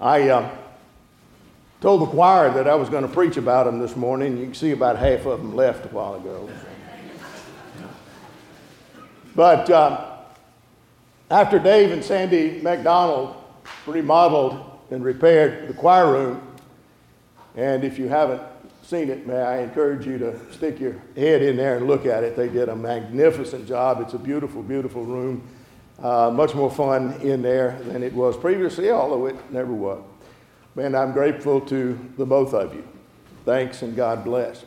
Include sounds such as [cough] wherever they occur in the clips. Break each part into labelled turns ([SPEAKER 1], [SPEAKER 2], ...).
[SPEAKER 1] I uh, told the choir that I was going to preach about them this morning. You can see about half of them left a while ago. But uh, after Dave and Sandy McDonald remodeled and repaired the choir room, and if you haven't seen it, may I encourage you to stick your head in there and look at it. They did a magnificent job. It's a beautiful, beautiful room. Uh, much more fun in there than it was previously, although it never was. Man, I'm grateful to the both of you. Thanks and God bless.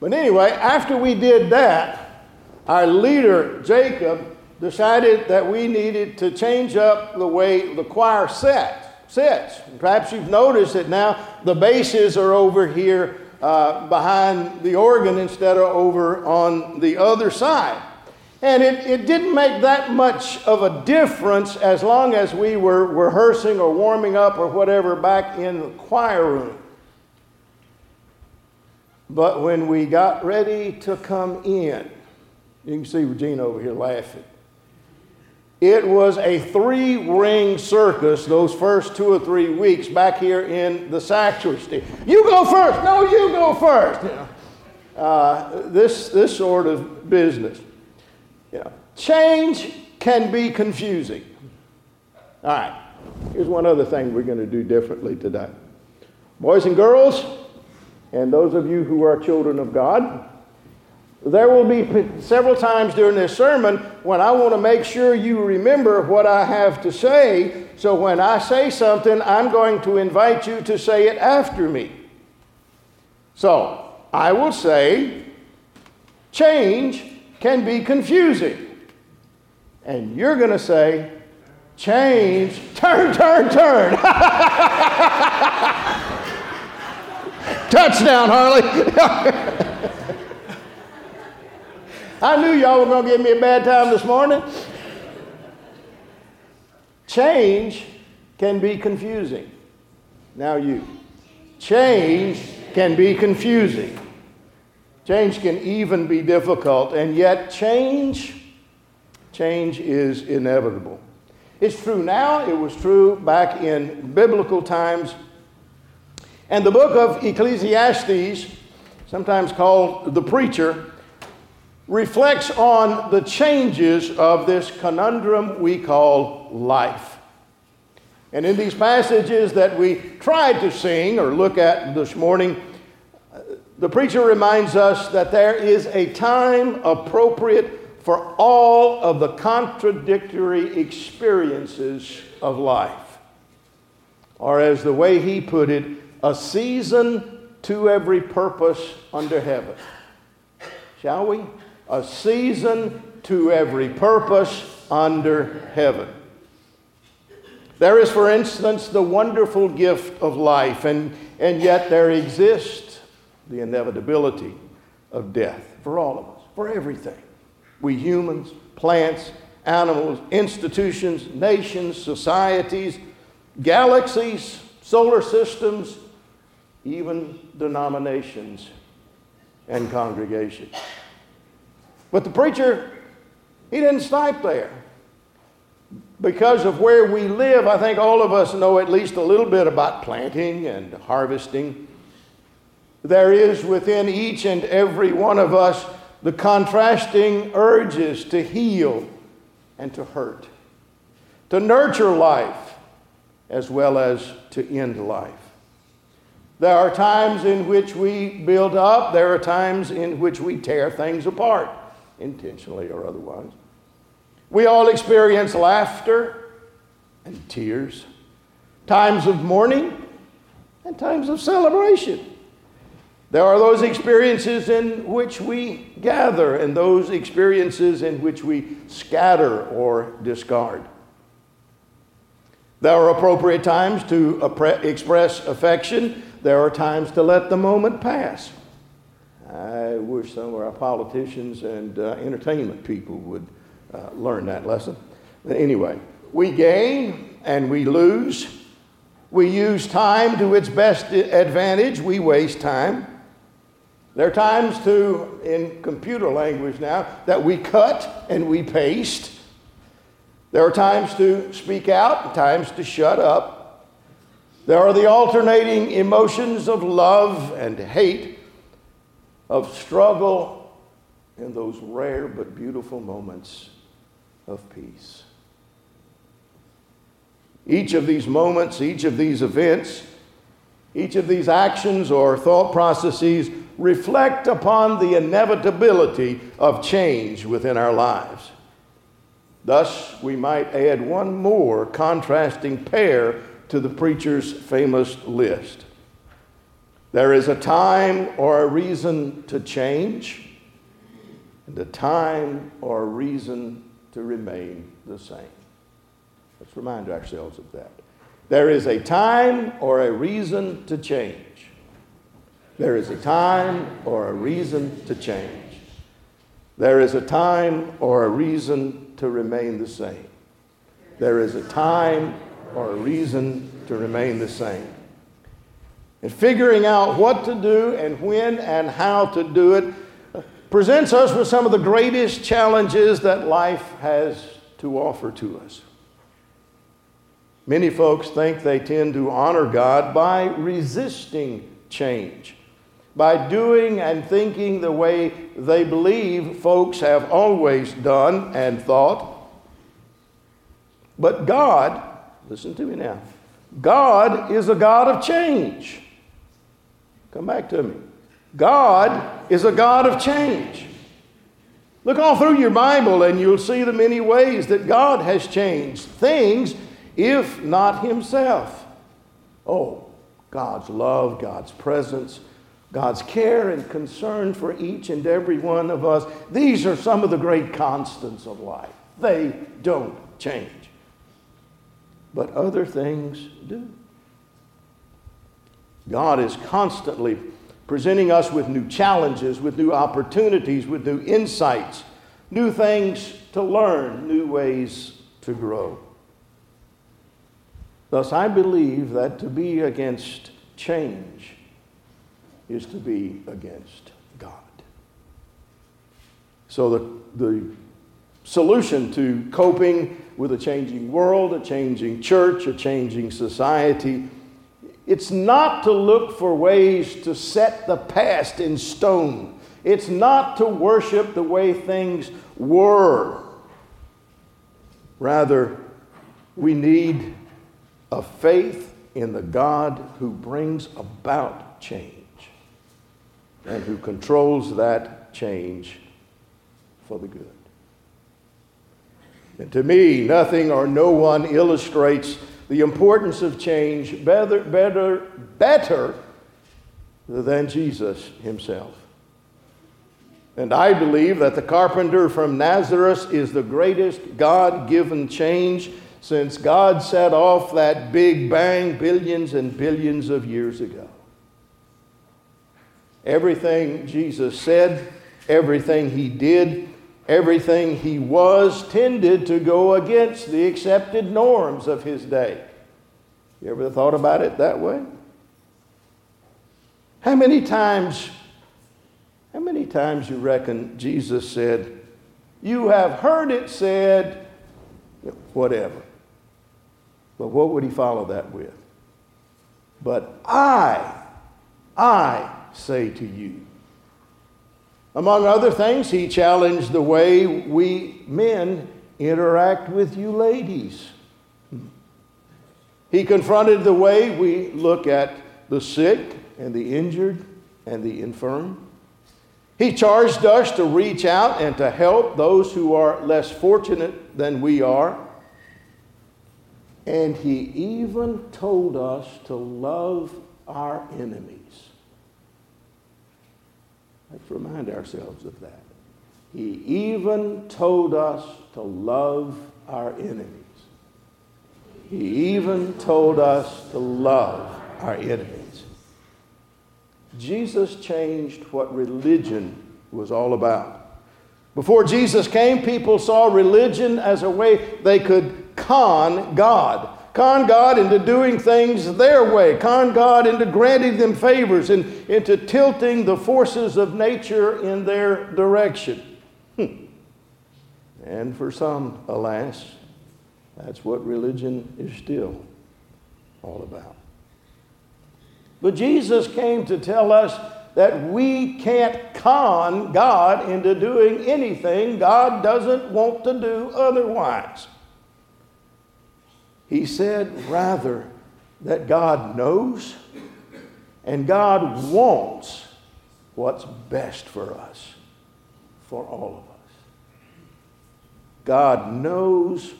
[SPEAKER 1] But anyway, after we did that, our leader, Jacob, decided that we needed to change up the way the choir sat, sits. Perhaps you've noticed that now the basses are over here uh, behind the organ instead of over on the other side. And it, it didn't make that much of a difference as long as we were rehearsing or warming up or whatever back in the choir room. But when we got ready to come in, you can see Regina over here laughing. It was a three ring circus those first two or three weeks back here in the sacristy. You go first. No, you go first. You know, uh, this, this sort of business. Yeah. Change can be confusing. All right, here's one other thing we're going to do differently today. Boys and girls, and those of you who are children of God, there will be several times during this sermon when I want to make sure you remember what I have to say. So when I say something, I'm going to invite you to say it after me. So I will say, change can be confusing. And you're going to say, change, turn, turn, turn. [laughs] Touchdown, Harley. [laughs] I knew y'all were going to give me a bad time this morning. Change can be confusing. Now, you. Change can be confusing. Change can even be difficult, and yet change, change is inevitable. It's true now, it was true back in biblical times. And the book of Ecclesiastes, sometimes called the preacher, reflects on the changes of this conundrum we call life. And in these passages that we tried to sing or look at this morning, the preacher reminds us that there is a time appropriate for all of the contradictory experiences of life. Or, as the way he put it, a season to every purpose under heaven. Shall we? A season to every purpose under heaven. There is, for instance, the wonderful gift of life, and, and yet there exists the inevitability of death for all of us, for everything. We humans, plants, animals, institutions, nations, societies, galaxies, solar systems, even denominations and congregations. But the preacher, he didn't stop there. Because of where we live, I think all of us know at least a little bit about planting and harvesting there is within each and every one of us the contrasting urges to heal and to hurt, to nurture life as well as to end life. There are times in which we build up, there are times in which we tear things apart, intentionally or otherwise. We all experience laughter and tears, times of mourning and times of celebration. There are those experiences in which we gather and those experiences in which we scatter or discard. There are appropriate times to express affection. There are times to let the moment pass. I wish some of our politicians and uh, entertainment people would uh, learn that lesson. But anyway, we gain and we lose. We use time to its best advantage. We waste time. There are times to, in computer language now, that we cut and we paste. There are times to speak out, times to shut up. There are the alternating emotions of love and hate, of struggle, and those rare but beautiful moments of peace. Each of these moments, each of these events, each of these actions or thought processes reflect upon the inevitability of change within our lives. Thus, we might add one more contrasting pair to the preacher's famous list. There is a time or a reason to change, and a time or a reason to remain the same. Let's remind ourselves of that. There is a time or a reason to change. There is a time or a reason to change. There is a time or a reason to remain the same. There is a time or a reason to remain the same. And figuring out what to do and when and how to do it presents us with some of the greatest challenges that life has to offer to us. Many folks think they tend to honor God by resisting change, by doing and thinking the way they believe folks have always done and thought. But God, listen to me now, God is a God of change. Come back to me. God is a God of change. Look all through your Bible and you'll see the many ways that God has changed things, if not Himself. Oh, God's love, God's presence, God's care and concern for each and every one of us. These are some of the great constants of life. They don't change. But other things do. God is constantly presenting us with new challenges, with new opportunities, with new insights, new things to learn, new ways to grow. Thus, I believe that to be against change is to be against God. So, the, the solution to coping with a changing world, a changing church, a changing society, it's not to look for ways to set the past in stone. It's not to worship the way things were. Rather, we need a faith in the God who brings about change and who controls that change for the good. And to me, nothing or no one illustrates the importance of change better, better, better than Jesus himself. And I believe that the carpenter from Nazareth is the greatest God given change since God set off that big bang billions and billions of years ago. Everything Jesus said, everything he did, everything he was tended to go against the accepted norms of his day. You ever thought about it that way? How many times, how many times you reckon Jesus said, You have heard it said, whatever. But what would he follow that with? But I, I say to you. Among other things, he challenged the way we men interact with you ladies. He confronted the way we look at the sick and the injured and the infirm. He charged us to reach out and to help those who are less fortunate than we are. And he even told us to love our enemies. Let's remind ourselves of that. He even told us to love our enemies. He even told us to love our enemies. Jesus changed what religion was all about. Before Jesus came, people saw religion as a way they could con God con God into doing things their way, con God into granting them favors, and into tilting the forces of nature in their direction. Hmm. And for some, alas, that's what religion is still all about. But Jesus came to tell us that we can't con God into doing anything God doesn't want to do otherwise. He said, rather, that God knows and God wants what's best for us, for all of us. God knows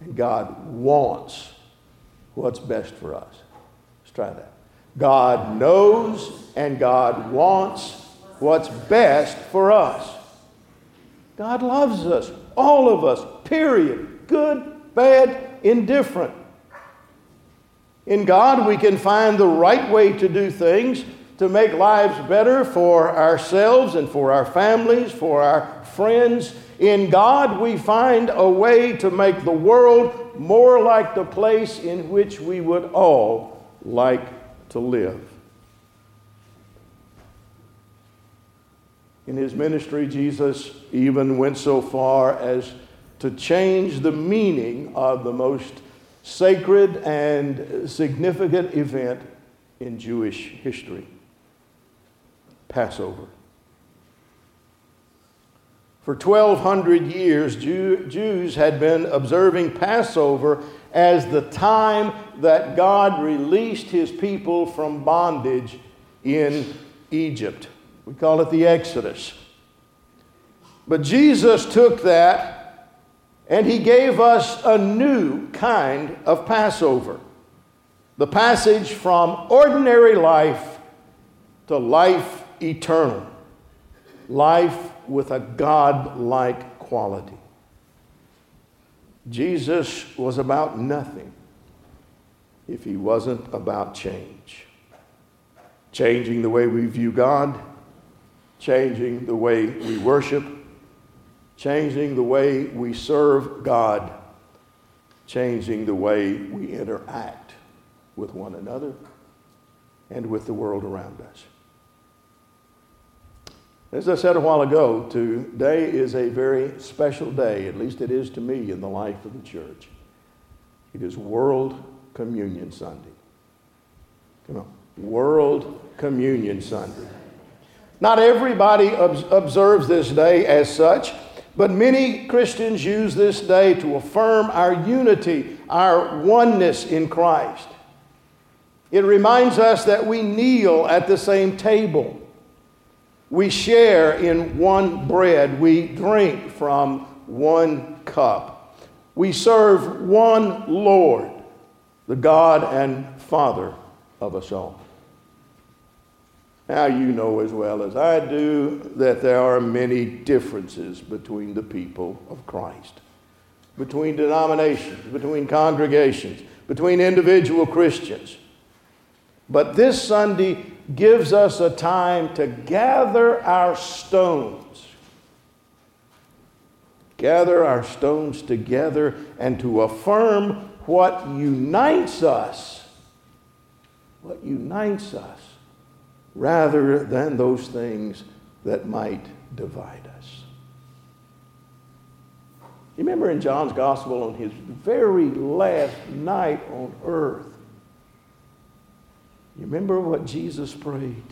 [SPEAKER 1] and God wants what's best for us. Let's try that. God knows and God wants what's best for us. God loves us, all of us, period. Good, bad, indifferent. In God, we can find the right way to do things to make lives better for ourselves and for our families, for our friends. In God, we find a way to make the world more like the place in which we would all like to live. In his ministry, Jesus even went so far as to change the meaning of the most sacred and significant event in Jewish history Passover. For 1,200 years, Jew, Jews had been observing Passover as the time that God released his people from bondage in Egypt. We call it the Exodus. But Jesus took that and he gave us a new kind of Passover the passage from ordinary life to life eternal, life with a God like quality. Jesus was about nothing if he wasn't about change. Changing the way we view God, changing the way we worship, changing the way we serve God, changing the way we interact with one another and with the world around us. As I said a while ago, today is a very special day, at least it is to me in the life of the church. It is World Communion Sunday. Come on. World Communion Sunday. Not everybody observes this day as such, but many Christians use this day to affirm our unity, our oneness in Christ. It reminds us that we kneel at the same table. We share in one bread. We drink from one cup. We serve one Lord, the God and Father of us all. Now, you know as well as I do that there are many differences between the people of Christ, between denominations, between congregations, between individual Christians. But this Sunday gives us a time to gather our stones, gather our stones together, and to affirm what unites us, what unites us rather than those things that might divide us. You remember in John's gospel on his very last night on earth, you remember what Jesus prayed?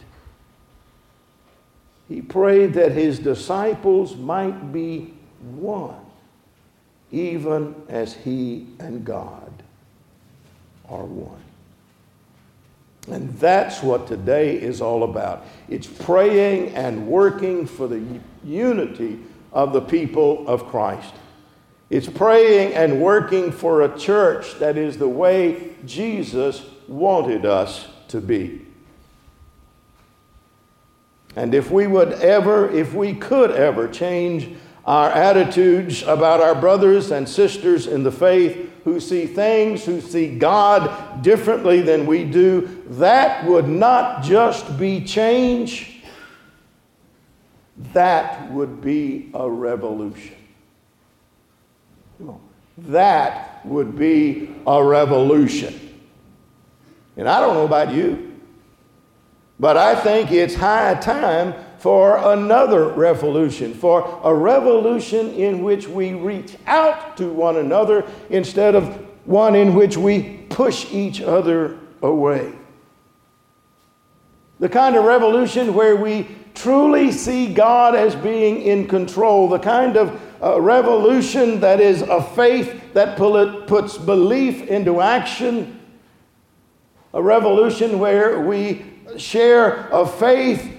[SPEAKER 1] He prayed that his disciples might be one, even as he and God are one. And that's what today is all about. It's praying and working for the unity of the people of Christ. It's praying and working for a church that is the way Jesus wanted us to be. And if we would ever, if we could ever change our attitudes about our brothers and sisters in the faith who see things, who see God differently than we do, that would not just be change, that would be a revolution. That would be a revolution. And I don't know about you, but I think it's high time for another revolution, for a revolution in which we reach out to one another instead of one in which we push each other away. The kind of revolution where we truly see God as being in control. The kind of uh, revolution that is a faith that puts belief into action. A revolution where we share a faith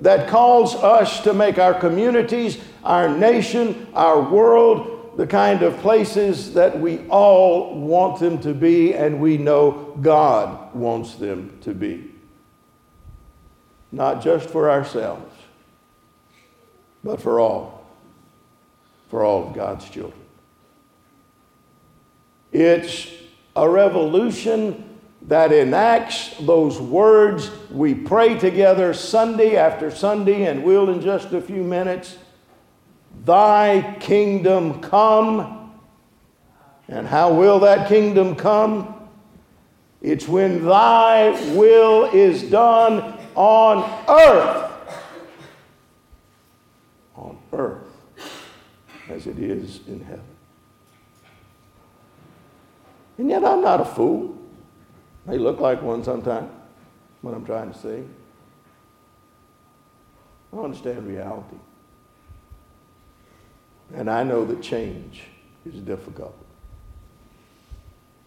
[SPEAKER 1] that calls us to make our communities, our nation, our world the kind of places that we all want them to be and we know God wants them to be. Not just for ourselves, but for all, for all of God's children. It's a revolution that enacts those words we pray together Sunday after Sunday, and we'll in just a few minutes. Thy kingdom come. And how will that kingdom come? It's when thy will is done on earth. On earth as it is in heaven. And yet I'm not a fool. They look like one sometimes, what I'm trying to say. I understand reality. And I know that change is difficult.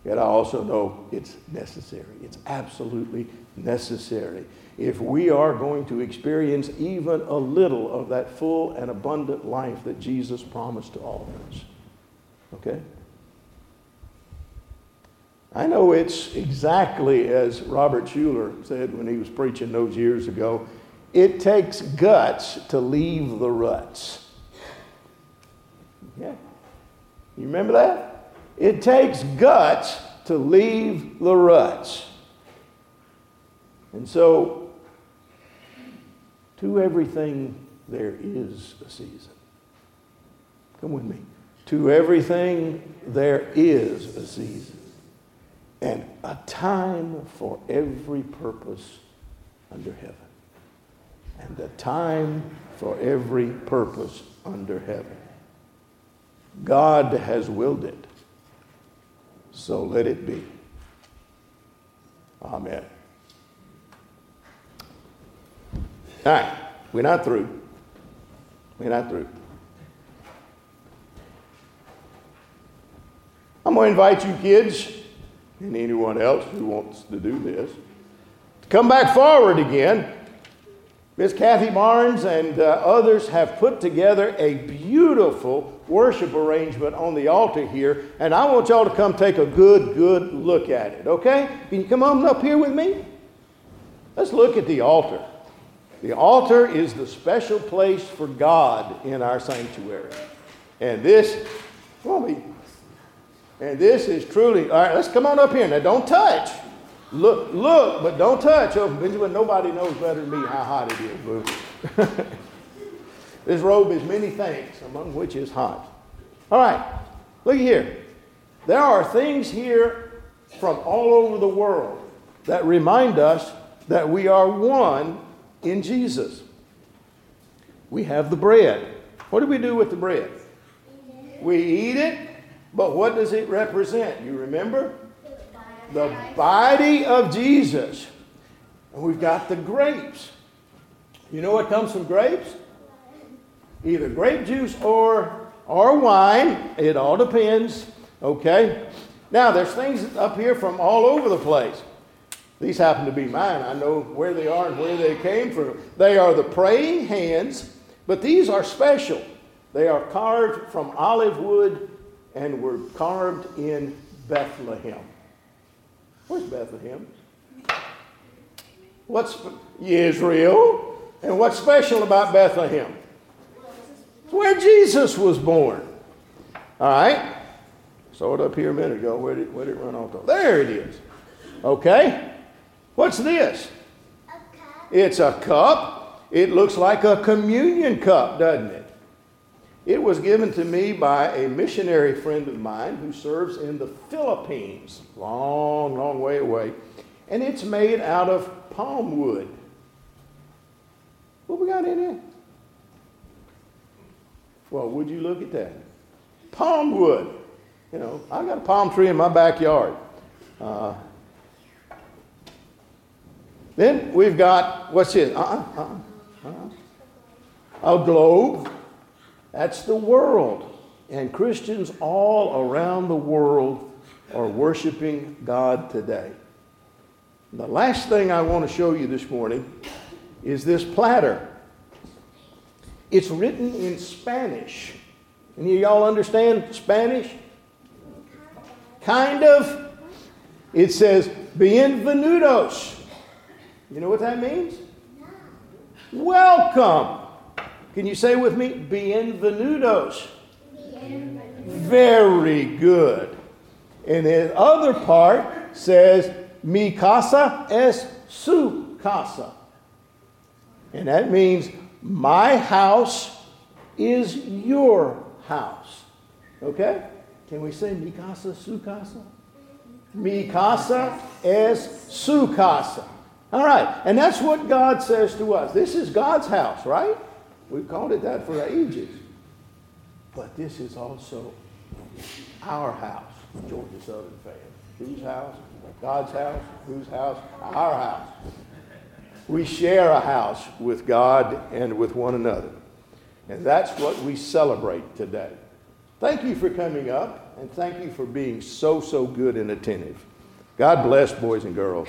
[SPEAKER 1] Yet I also know it's necessary. It's absolutely necessary. If we are going to experience even a little of that full and abundant life that Jesus promised to all of us. Okay? I know it's exactly as Robert Schuller said when he was preaching those years ago it takes guts to leave the ruts. Yeah. You remember that? It takes guts to leave the ruts. And so, to everything, there is a season. Come with me. To everything, there is a season and a time for every purpose under heaven. And a time for every purpose under heaven. God has willed it, so let it be. Amen. All right, we're not through. We're not through. I'm going to invite you kids and anyone else who wants to do this to come back forward again. Miss Kathy Barnes and uh, others have put together a beautiful worship arrangement on the altar here, and I want y'all to come take a good, good look at it, okay? Can you come on up here with me? Let's look at the altar. The altar is the special place for God in our sanctuary. And this, well, and this is truly, all right, let's come on up here. Now, don't touch. Look, look, but don't touch. Oh, Benjamin, nobody knows better than me how hot it is, boo. [laughs] this robe is many things, among which is hot. All right, look here. There are things here from all over the world that remind us that we are one in Jesus. We have the bread. What do we do with the bread? We eat it, but what does it represent? You remember? the body of Jesus. And we've got the grapes. You know what comes from grapes? Either grape juice or, or wine. It all depends. Okay? Now, there's things up here from all over the place. These happen to be mine. I know where they are and where they came from. They are the praying hands, but these are special. They are carved from olive wood and were carved in Bethlehem. Where's Bethlehem? What's Israel? And what's special about Bethlehem? It's where Jesus was born. All right? Saw it up here a minute ago. Where did, where did it run off? To? There it is. Okay? What's this? A it's a cup. It looks like a communion cup, doesn't it? It was given to me by a missionary friend of mine who serves in the Philippines, long, long way away. And it's made out of palm wood. What we got in it? Well, would you look at that? Palm wood. You know, I got a palm tree in my backyard. Uh, Then we've got, what's this? Uh-uh, uh-uh, uh-uh. A globe. That's the world. And Christians all around the world are worshiping God today. The last thing I want to show you this morning is this platter. It's written in Spanish. Any of y'all understand Spanish? Kind of. It says, Bienvenidos. You know what that means? Welcome. Can you say with me? Bienvenidos. Very good. And the other part says, Mi casa es su casa. And that means, my house is your house. Okay? Can we say mi casa, su casa? Mi casa es su casa. All right. And that's what God says to us. This is God's house, right? We've called it that for ages. But this is also our house, Georgia Southern fans. Whose house? God's house. Whose house? Our house. We share a house with God and with one another. And that's what we celebrate today. Thank you for coming up, and thank you for being so, so good and attentive. God bless, boys and girls.